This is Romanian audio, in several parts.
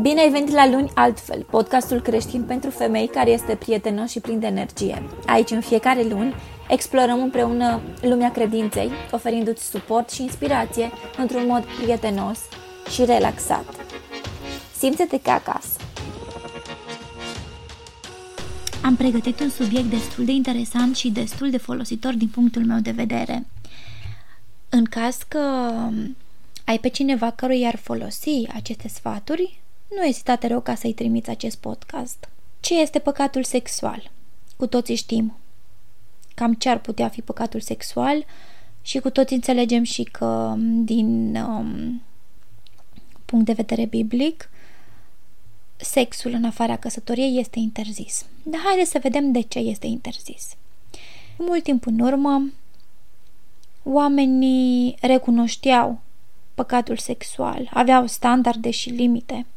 Bine ai venit la Luni Altfel, podcastul creștin pentru femei care este prietenos și plin de energie. Aici, în fiecare luni, explorăm împreună lumea credinței, oferindu-ți suport și inspirație într-un mod prietenos și relaxat. Simte-te ca acasă! Am pregătit un subiect destul de interesant și destul de folositor din punctul meu de vedere. În caz că ai pe cineva căruia ar folosi aceste sfaturi, nu ezita te rog ca să-i trimiți acest podcast. Ce este păcatul sexual? Cu toții știm cam ce ar putea fi păcatul sexual și cu toți înțelegem și că din um, punct de vedere biblic sexul în afara căsătoriei este interzis. Dar haideți să vedem de ce este interzis. Mult timp în urmă, oamenii recunoșteau păcatul sexual, aveau standarde și limite –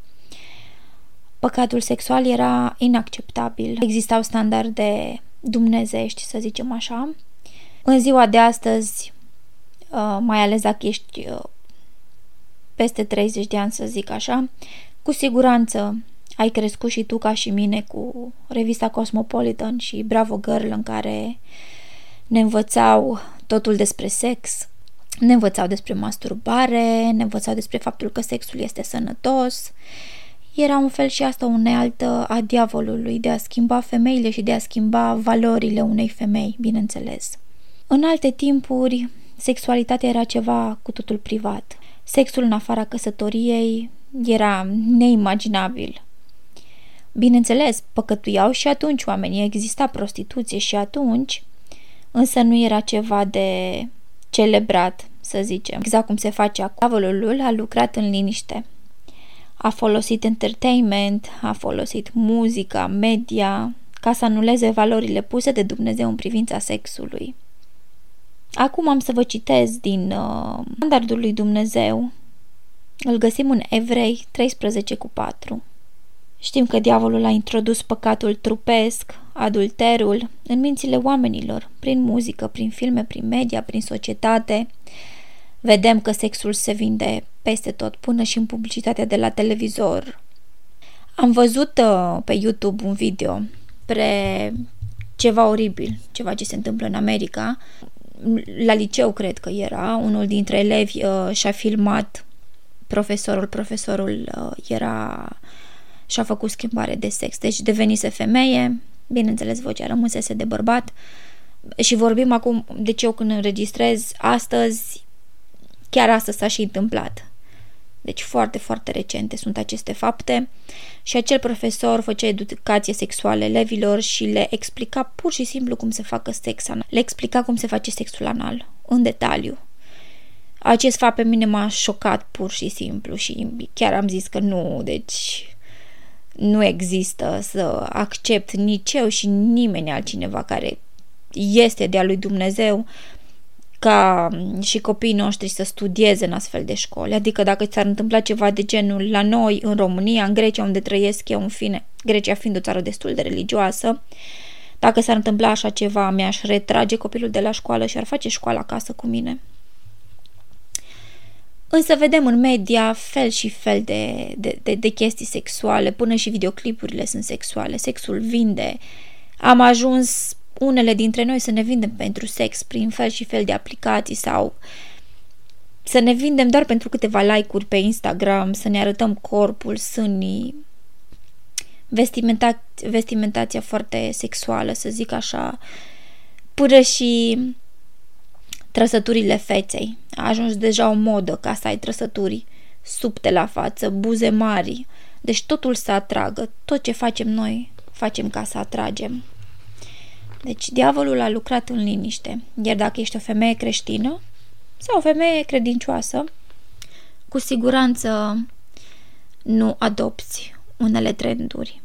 păcatul sexual era inacceptabil. Existau standarde dumnezești, să zicem așa. În ziua de astăzi, uh, mai ales dacă ești uh, peste 30 de ani, să zic așa, cu siguranță ai crescut și tu ca și mine cu revista Cosmopolitan și Bravo Girl în care ne învățau totul despre sex, ne învățau despre masturbare, ne învățau despre faptul că sexul este sănătos, era un fel și asta o unealtă a diavolului de a schimba femeile și de a schimba valorile unei femei, bineînțeles. În alte timpuri, sexualitatea era ceva cu totul privat. Sexul în afara căsătoriei era neimaginabil. Bineînțeles, păcătuiau și atunci oamenii, exista prostituție și atunci, însă nu era ceva de celebrat, să zicem. Exact cum se face acum. Diavolul a lucrat în liniște a folosit entertainment, a folosit muzica, media, ca să anuleze valorile puse de Dumnezeu în privința sexului. Acum am să vă citez din uh, standardul lui Dumnezeu. Îl găsim în Evrei 13 cu 4. Știm că diavolul a introdus păcatul trupesc, adulterul, în mințile oamenilor, prin muzică, prin filme, prin media, prin societate, Vedem că sexul se vinde peste tot, până și în publicitatea de la televizor. Am văzut uh, pe YouTube un video pre ceva oribil, ceva ce se întâmplă în America. La liceu, cred că era, unul dintre elevi uh, și-a filmat profesorul, profesorul uh, era și-a făcut schimbare de sex, deci devenise femeie, bineînțeles vocea rămâsese de bărbat și vorbim acum, deci eu când înregistrez astăzi Chiar asta s-a și întâmplat. Deci foarte, foarte recente sunt aceste fapte și acel profesor făcea educație sexuală elevilor și le explica pur și simplu cum se facă sex anal. Le explica cum se face sexul anal, în detaliu. Acest fapt pe mine m-a șocat pur și simplu și chiar am zis că nu, deci nu există să accept nici eu și nimeni altcineva care este de-a lui Dumnezeu ca și copiii noștri să studieze în astfel de școli. Adică dacă ți-ar întâmpla ceva de genul la noi, în România, în Grecia, unde trăiesc eu, în fine, Grecia fiind o țară destul de religioasă, dacă s-ar întâmpla așa ceva, mi-aș retrage copilul de la școală și ar face școala acasă cu mine. Însă vedem în media fel și fel de, de, de, de chestii sexuale, până și videoclipurile sunt sexuale, sexul vinde. Am ajuns unele dintre noi să ne vindem pentru sex prin fel și fel de aplicații sau să ne vindem doar pentru câteva like-uri pe Instagram, să ne arătăm corpul, sânii, vestimenta- vestimentația foarte sexuală, să zic așa, până și trăsăturile feței. A ajuns deja o modă ca să ai trăsături subte la față, buze mari. Deci totul să atragă. Tot ce facem noi, facem ca să atragem. Deci diavolul a lucrat în liniște, iar dacă ești o femeie creștină sau o femeie credincioasă, cu siguranță nu adopți unele trenduri.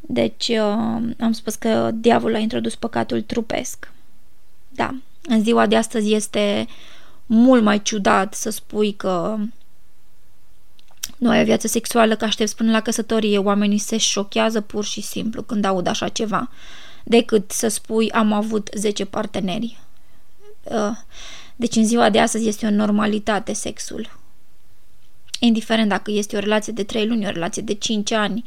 Deci uh, am spus că diavolul a introdus păcatul trupesc. Da, în ziua de astăzi este mult mai ciudat să spui că nu ai o viață sexuală, că aștepți până la căsătorie. Oamenii se șochează pur și simplu când aud așa ceva decât să spui am avut 10 parteneri. Uh, deci în ziua de astăzi este o normalitate sexul. indiferent dacă este o relație de 3 luni, o relație de 5 ani,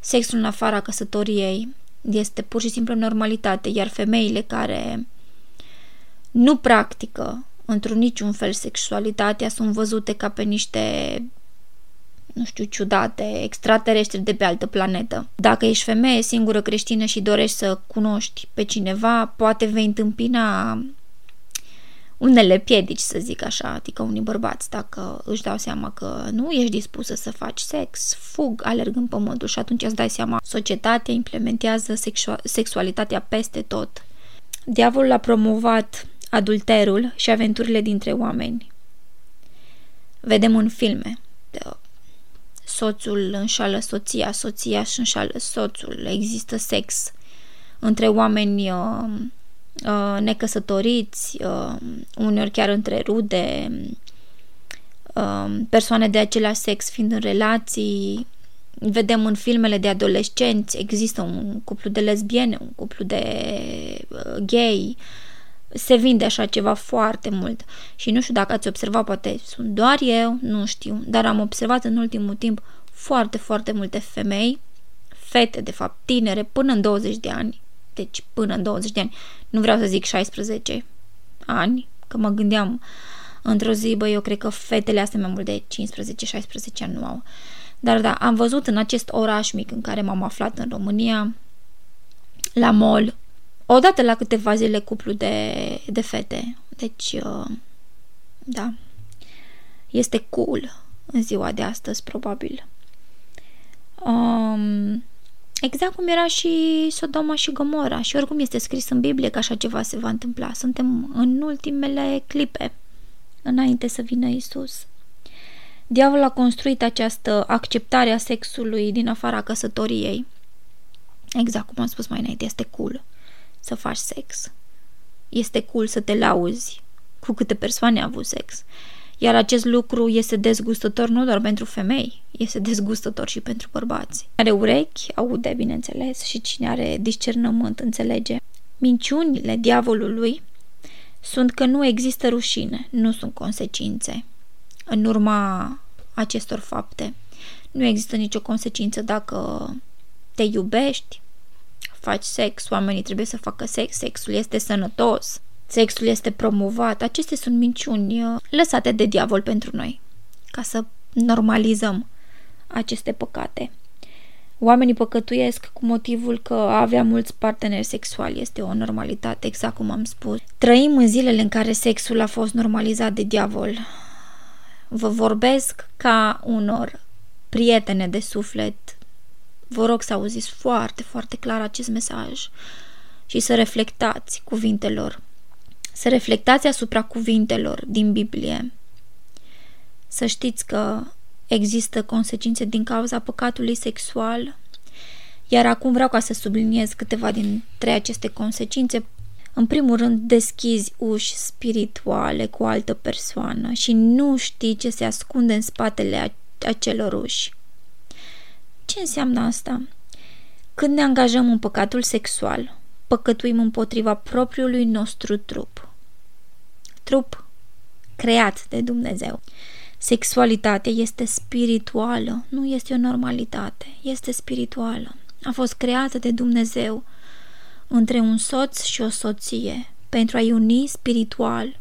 sexul în afara căsătoriei este pur și simplu normalitate, iar femeile care nu practică într-un niciun fel sexualitatea sunt văzute ca pe niște nu știu, ciudate, extraterestri de pe altă planetă. Dacă ești femeie singură creștină și dorești să cunoști pe cineva, poate vei întâmpina unele piedici, să zic așa, adică unii bărbați, dacă își dau seama că nu ești dispusă să faci sex, fug, alerg în pământul și atunci îți dai seama, societatea implementează sexu- sexualitatea peste tot. Diavolul a promovat adulterul și aventurile dintre oameni. Vedem în filme. Soțul înșală soția, soția își înșală soțul, există sex între oameni uh, uh, necăsătoriți, uh, uneori chiar între rude, uh, persoane de același sex fiind în relații. Vedem în filmele de adolescenți, există un cuplu de lesbiene, un cuplu de uh, gay, se vinde așa ceva foarte mult. Și nu știu dacă ați observat, poate sunt doar eu, nu știu, dar am observat în ultimul timp foarte, foarte multe femei, fete, de fapt, tinere, până în 20 de ani, deci până în 20 de ani, nu vreau să zic 16 ani, că mă gândeam într-o zi, bă, eu cred că fetele astea mai mult de 15-16 ani nu au. Dar da, am văzut în acest oraș mic în care m-am aflat în România, la mall, odată la câteva zile cuplu de, de fete. Deci, uh, da, este cool în ziua de astăzi, probabil. Um, exact cum era și Sodoma și Gomora și oricum este scris în Biblie că așa ceva se va întâmpla. Suntem în ultimele clipe înainte să vină Isus. Diavolul a construit această acceptare a sexului din afara căsătoriei. Exact cum am spus mai înainte, este cool să faci sex. Este cool să te lauzi cu câte persoane a avut sex. Iar acest lucru este dezgustător nu doar pentru femei, este dezgustător și pentru bărbați. Are urechi, aude, bineînțeles, și cine are discernământ înțelege. Minciunile diavolului sunt că nu există rușine, nu sunt consecințe. În urma acestor fapte, nu există nicio consecință dacă te iubești, faci sex, oamenii trebuie să facă sex, sexul este sănătos, sexul este promovat. Acestea sunt minciuni uh, lăsate de diavol pentru noi, ca să normalizăm aceste păcate. Oamenii păcătuiesc cu motivul că avea mulți parteneri sexuali. Este o normalitate, exact cum am spus. Trăim în zilele în care sexul a fost normalizat de diavol. Vă vorbesc ca unor prietene de suflet. Vă rog să auziți foarte, foarte clar acest mesaj și să reflectați cuvintelor să reflectați asupra cuvintelor din Biblie. Să știți că există consecințe din cauza păcatului sexual, iar acum vreau ca să subliniez câteva dintre aceste consecințe. În primul rând, deschizi uși spirituale cu o altă persoană și nu știi ce se ascunde în spatele acelor uși. Ce înseamnă asta? Când ne angajăm în păcatul sexual, păcătuim împotriva propriului nostru trup trup creat de Dumnezeu. Sexualitatea este spirituală, nu este o normalitate, este spirituală. A fost creată de Dumnezeu între un soț și o soție pentru a-i uni spiritual.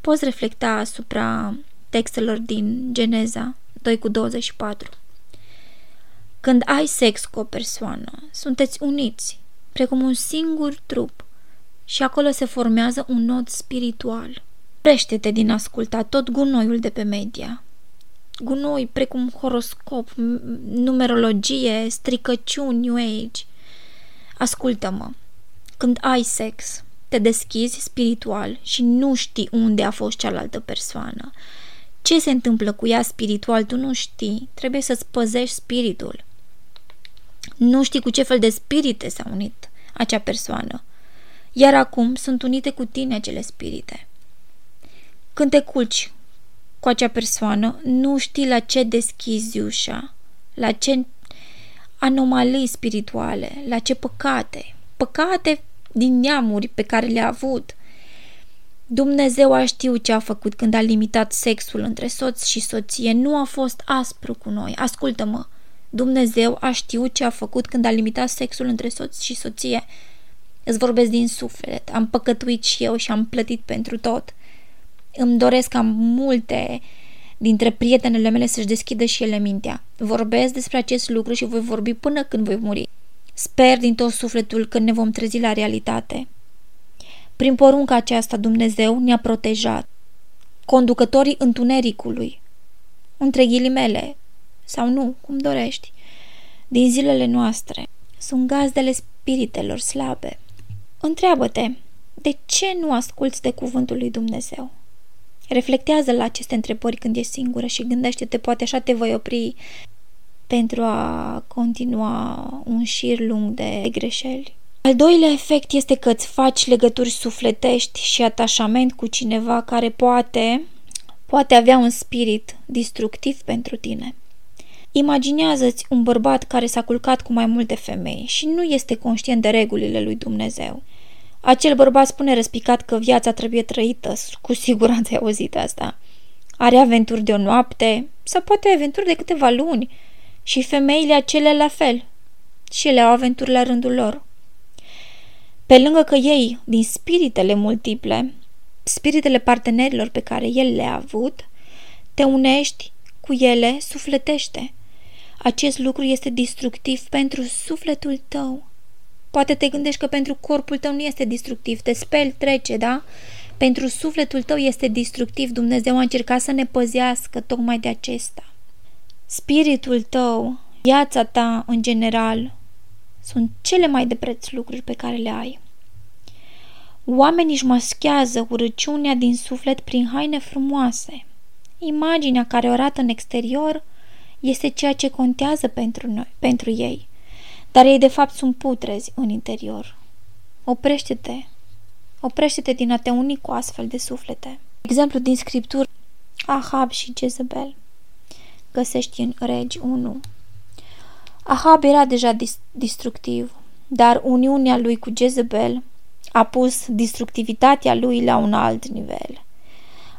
Poți reflecta asupra textelor din Geneza 2 cu 24. Când ai sex cu o persoană, sunteți uniți, precum un singur trup, și acolo se formează un nod spiritual. Prește-te din asculta tot gunoiul de pe media. Gunoi precum horoscop, numerologie, stricăciuni, New Age. Ascultă-mă. Când ai sex, te deschizi spiritual și nu știi unde a fost cealaltă persoană. Ce se întâmplă cu ea spiritual, tu nu știi. Trebuie să-ți păzești spiritul. Nu știi cu ce fel de spirite s-a unit acea persoană. Iar acum sunt unite cu tine acele spirite. Când te culci cu acea persoană, nu știi la ce deschizi ușa, la ce anomalii spirituale, la ce păcate, păcate din neamuri pe care le-a avut. Dumnezeu a știut ce a făcut când a limitat sexul între soț și soție. Nu a fost aspru cu noi. Ascultă-mă. Dumnezeu a știut ce a făcut când a limitat sexul între soț și soție. Îți vorbesc din suflet. Am păcătuit și eu și am plătit pentru tot. Îmi doresc ca multe dintre prietenele mele să-și deschidă și ele mintea. Vorbesc despre acest lucru și voi vorbi până când voi muri. Sper din tot sufletul că ne vom trezi la realitate. Prin porunca aceasta Dumnezeu ne-a protejat. Conducătorii întunericului, între ghilimele, sau nu, cum dorești, din zilele noastre, sunt gazdele spiritelor slabe. Întreabă-te, de ce nu asculți de cuvântul lui Dumnezeu? Reflectează la aceste întrebări când ești singură și gândește-te, poate așa te voi opri pentru a continua un șir lung de greșeli. Al doilea efect este că îți faci legături sufletești și atașament cu cineva care poate, poate avea un spirit destructiv pentru tine. Imaginează-ți un bărbat care s-a culcat cu mai multe femei și nu este conștient de regulile lui Dumnezeu. Acel bărbat spune răspicat că viața trebuie trăită, cu siguranță ai auzit asta. Are aventuri de o noapte sau poate aventuri de câteva luni și femeile acelea la fel. Și ele au aventuri la rândul lor. Pe lângă că ei, din spiritele multiple, spiritele partenerilor pe care el le-a avut, te unești cu ele sufletește. Acest lucru este destructiv pentru sufletul tău. Poate te gândești că pentru corpul tău nu este destructiv, te speli, trece, da? Pentru sufletul tău este destructiv. Dumnezeu a încercat să ne păzească tocmai de acesta. Spiritul tău, viața ta în general, sunt cele mai de preț lucruri pe care le ai. Oamenii își maschează urăciunea din suflet prin haine frumoase. Imaginea care o arată în exterior este ceea ce contează pentru noi, pentru ei, dar ei de fapt sunt putrezi în interior. Oprește-te, oprește-te din a te uni cu astfel de suflete. Exemplu din scriptură, Ahab și Jezebel. Găsești în Regi 1. Ahab era deja dis- destructiv, dar uniunea lui cu Jezebel a pus destructivitatea lui la un alt nivel.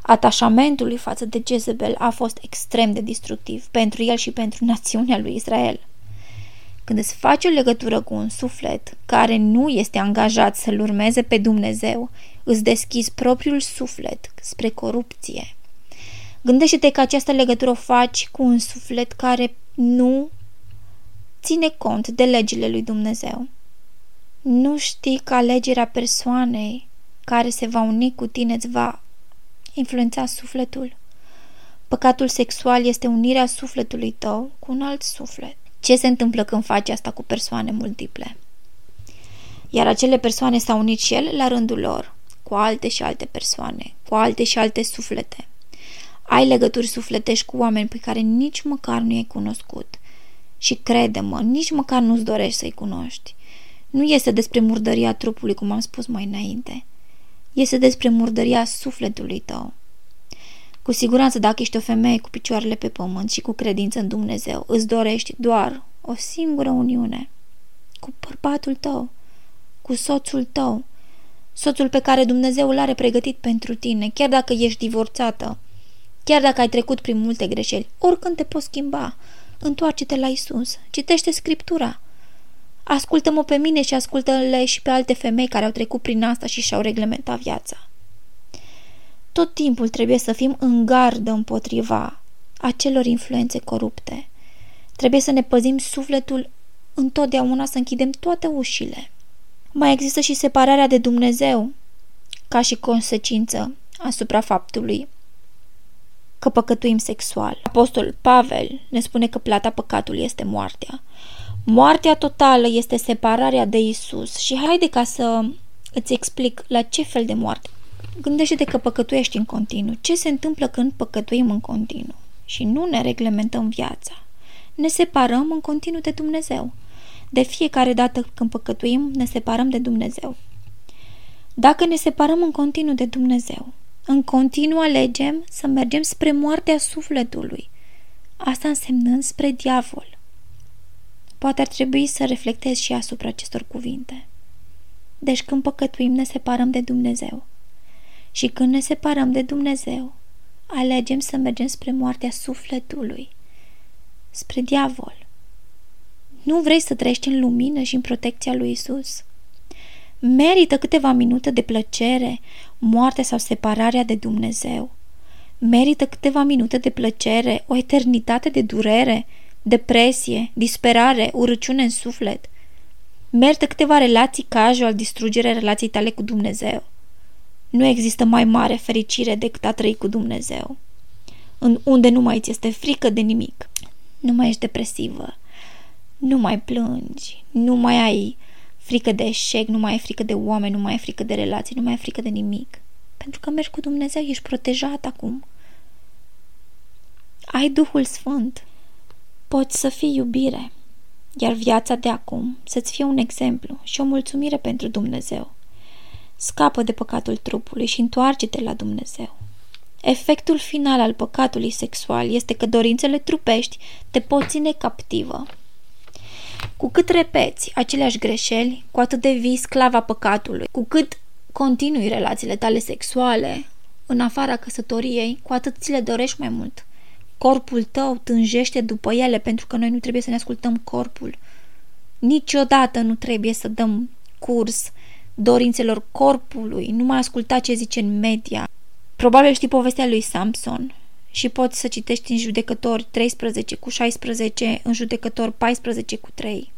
Atașamentul lui față de Jezebel a fost extrem de destructiv pentru el și pentru națiunea lui Israel. Când îți faci o legătură cu un suflet care nu este angajat să-L urmeze pe Dumnezeu, îți deschizi propriul suflet spre corupție. Gândește-te că această legătură o faci cu un suflet care nu ține cont de legile lui Dumnezeu. Nu știi că alegerea persoanei care se va uni cu tine îți va influența sufletul. Păcatul sexual este unirea sufletului tău cu un alt suflet. Ce se întâmplă când faci asta cu persoane multiple? Iar acele persoane s-au unit și ele la rândul lor, cu alte și alte persoane, cu alte și alte suflete. Ai legături sufletești cu oameni pe care nici măcar nu i-ai cunoscut. Și crede-mă, nici măcar nu-ți dorești să-i cunoști. Nu este despre murdăria trupului, cum am spus mai înainte. Este despre murdăria sufletului tău. Cu siguranță, dacă ești o femeie cu picioarele pe pământ și cu credință în Dumnezeu, îți dorești doar o singură uniune. Cu bărbatul tău, cu soțul tău, soțul pe care Dumnezeu îl are pregătit pentru tine, chiar dacă ești divorțată, chiar dacă ai trecut prin multe greșeli, oricând te poți schimba, întoarce-te la Isus, citește Scriptura, Ascultă-mă pe mine și ascultă-le și pe alte femei care au trecut prin asta și și-au reglementat viața. Tot timpul trebuie să fim în gardă împotriva acelor influențe corupte. Trebuie să ne păzim sufletul întotdeauna să închidem toate ușile. Mai există și separarea de Dumnezeu, ca și consecință asupra faptului că păcătuim sexual. Apostol Pavel ne spune că plata păcatului este moartea. Moartea totală este separarea de Isus și haide ca să îți explic la ce fel de moarte. Gândește-te că păcătuiești în continuu. Ce se întâmplă când păcătuim în continuu? Și nu ne reglementăm viața. Ne separăm în continuu de Dumnezeu. De fiecare dată când păcătuim, ne separăm de Dumnezeu. Dacă ne separăm în continuu de Dumnezeu, în continuu alegem să mergem spre moartea sufletului, asta însemnând spre diavol. Poate ar trebui să reflectezi și asupra acestor cuvinte. Deci când păcătuim ne separăm de Dumnezeu. Și când ne separăm de Dumnezeu, alegem să mergem spre moartea sufletului, spre diavol. Nu vrei să trăiești în lumină și în protecția lui Isus? Merită câteva minute de plăcere, moartea sau separarea de Dumnezeu. Merită câteva minute de plăcere, o eternitate de durere, depresie, disperare, urăciune în suflet. Merită câteva relații casual, distrugerea relației tale cu Dumnezeu. Nu există mai mare fericire decât a trăi cu Dumnezeu. În unde nu mai ți este frică de nimic. Nu mai ești depresivă. Nu mai plângi. Nu mai ai frică de eșec, nu mai ai frică de oameni, nu mai ai frică de relații, nu mai ai frică de nimic. Pentru că mergi cu Dumnezeu, ești protejat acum. Ai Duhul Sfânt. Poți să fii iubire, iar viața de acum să-ți fie un exemplu și o mulțumire pentru Dumnezeu. Scapă de păcatul trupului și întoarce-te la Dumnezeu. Efectul final al păcatului sexual este că dorințele trupești te pot ține captivă. Cu cât repeți aceleași greșeli, cu atât devii sclava păcatului. Cu cât continui relațiile tale sexuale în afara căsătoriei, cu atât ți le dorești mai mult. Corpul tău tânjește după ele pentru că noi nu trebuie să ne ascultăm corpul. Niciodată nu trebuie să dăm curs dorințelor corpului, nu mai asculta ce zice în media. Probabil știi povestea lui Samson și poți să citești în judecători 13 cu 16, în judecători 14 cu 3.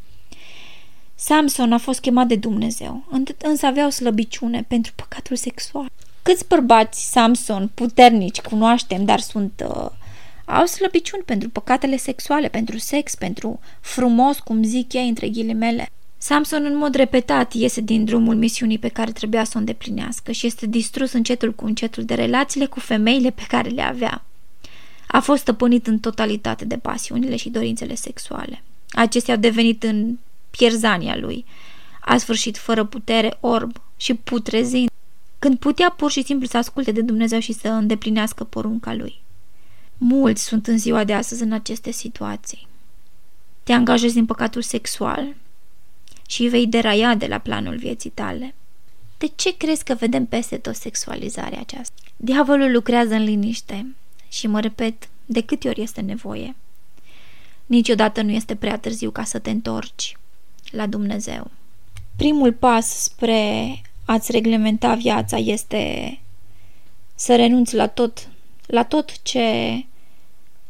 Samson a fost chemat de Dumnezeu, însă avea o slăbiciune pentru păcatul sexual. Câți bărbați Samson puternici cunoaștem, dar sunt uh, au slăbiciuni pentru păcatele sexuale, pentru sex, pentru frumos, cum zic ei, între ghilimele. Samson în mod repetat iese din drumul misiunii pe care trebuia să o îndeplinească și este distrus încetul cu încetul de relațiile cu femeile pe care le avea. A fost stăpânit în totalitate de pasiunile și dorințele sexuale. Acestea au devenit în pierzania lui. A sfârșit fără putere, orb și putrezind, când putea pur și simplu să asculte de Dumnezeu și să îndeplinească porunca lui. Mulți sunt în ziua de astăzi în aceste situații. Te angajezi în păcatul sexual și vei deraia de la planul vieții tale. De ce crezi că vedem peste tot sexualizarea aceasta? Diavolul lucrează în liniște și mă repet, de câte ori este nevoie. Niciodată nu este prea târziu ca să te întorci la Dumnezeu. Primul pas spre a-ți reglementa viața este să renunți la tot, la tot ce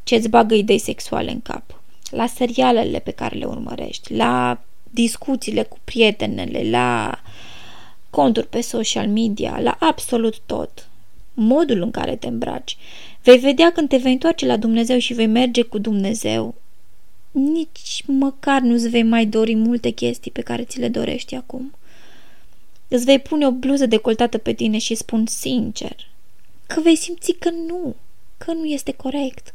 ce îți bagă idei sexuale în cap, la serialele pe care le urmărești, la discuțiile cu prietenele, la conturi pe social media, la absolut tot. Modul în care te îmbraci. Vei vedea când te vei întoarce la Dumnezeu și vei merge cu Dumnezeu. Nici măcar nu-ți vei mai dori multe chestii pe care ți le dorești acum. Îți vei pune o bluză decoltată pe tine și spun sincer că vei simți că nu, că nu este corect.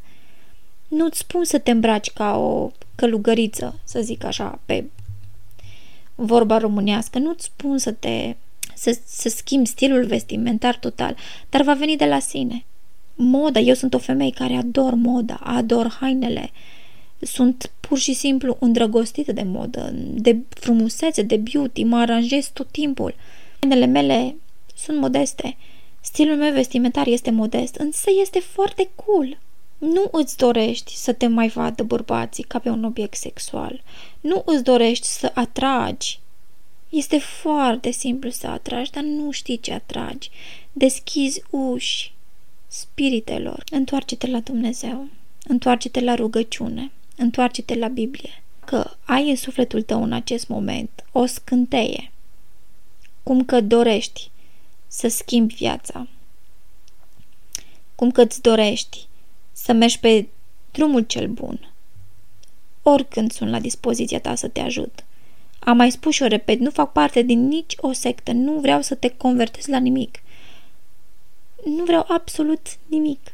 Nu-ți spun să te îmbraci ca o călugăriță, să zic așa, pe vorba românească. Nu-ți spun să te să, să schimbi stilul vestimentar total, dar va veni de la sine. Moda, eu sunt o femeie care ador moda, ador hainele, sunt pur și simplu îndrăgostită de modă, de frumusețe, de beauty, mă aranjez tot timpul. Hainele mele sunt modeste, stilul meu vestimentar este modest, însă este foarte cool. Nu îți dorești să te mai vadă bărbații ca pe un obiect sexual. Nu îți dorești să atragi. Este foarte simplu să atragi, dar nu știi ce atragi. Deschizi uși spiritelor. Întoarce-te la Dumnezeu. Întoarce-te la rugăciune. Întoarce-te la Biblie. Că ai în sufletul tău în acest moment o scânteie. Cum că dorești să schimbi viața. Cum că îți dorești să mergi pe drumul cel bun. Oricând sunt la dispoziția ta să te ajut. Am mai spus și o repet, nu fac parte din nici o sectă, nu vreau să te convertezi la nimic. Nu vreau absolut nimic.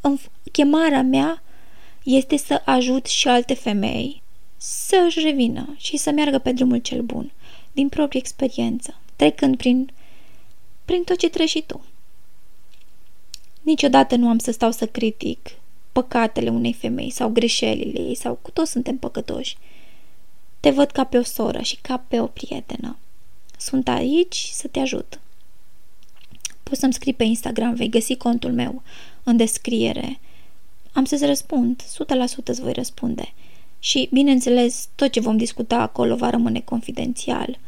În chemarea mea este să ajut și alte femei să își revină și să meargă pe drumul cel bun, din proprie experiență, trecând prin, prin tot ce treci și tu. Niciodată nu am să stau să critic păcatele unei femei sau greșelile ei sau cu toți suntem păcătoși. Te văd ca pe o soră și ca pe o prietenă. Sunt aici să te ajut. Poți să-mi scrii pe Instagram, vei găsi contul meu în descriere. Am să-ți răspund, 100% îți voi răspunde. Și, bineînțeles, tot ce vom discuta acolo va rămâne confidențial.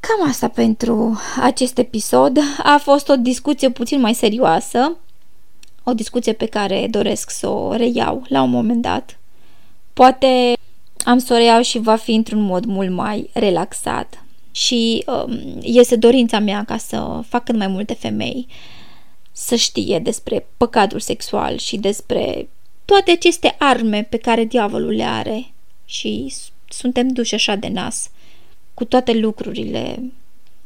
Cam asta pentru acest episod. A fost o discuție puțin mai serioasă, o discuție pe care doresc să o reiau la un moment dat. Poate am să o reiau și va fi într-un mod mult mai relaxat. Și um, este dorința mea ca să fac cât mai multe femei să știe despre păcatul sexual și despre toate aceste arme pe care diavolul le are și suntem duși așa de nas cu toate lucrurile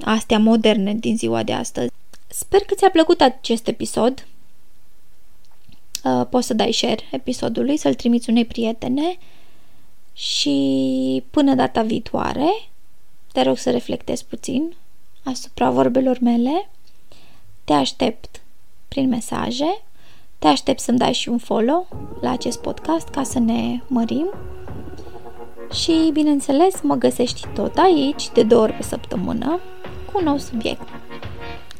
astea moderne din ziua de astăzi. Sper că ți-a plăcut acest episod. Uh, poți să dai share episodului, să-l trimiți unei prietene și până data viitoare te rog să reflectezi puțin asupra vorbelor mele. Te aștept prin mesaje. Te aștept să-mi dai și un follow la acest podcast ca să ne mărim. Și, bineînțeles, mă găsești tot aici, de două ori pe săptămână, cu un nou subiect.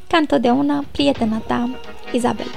Ca întotdeauna, prietena ta, Izabela.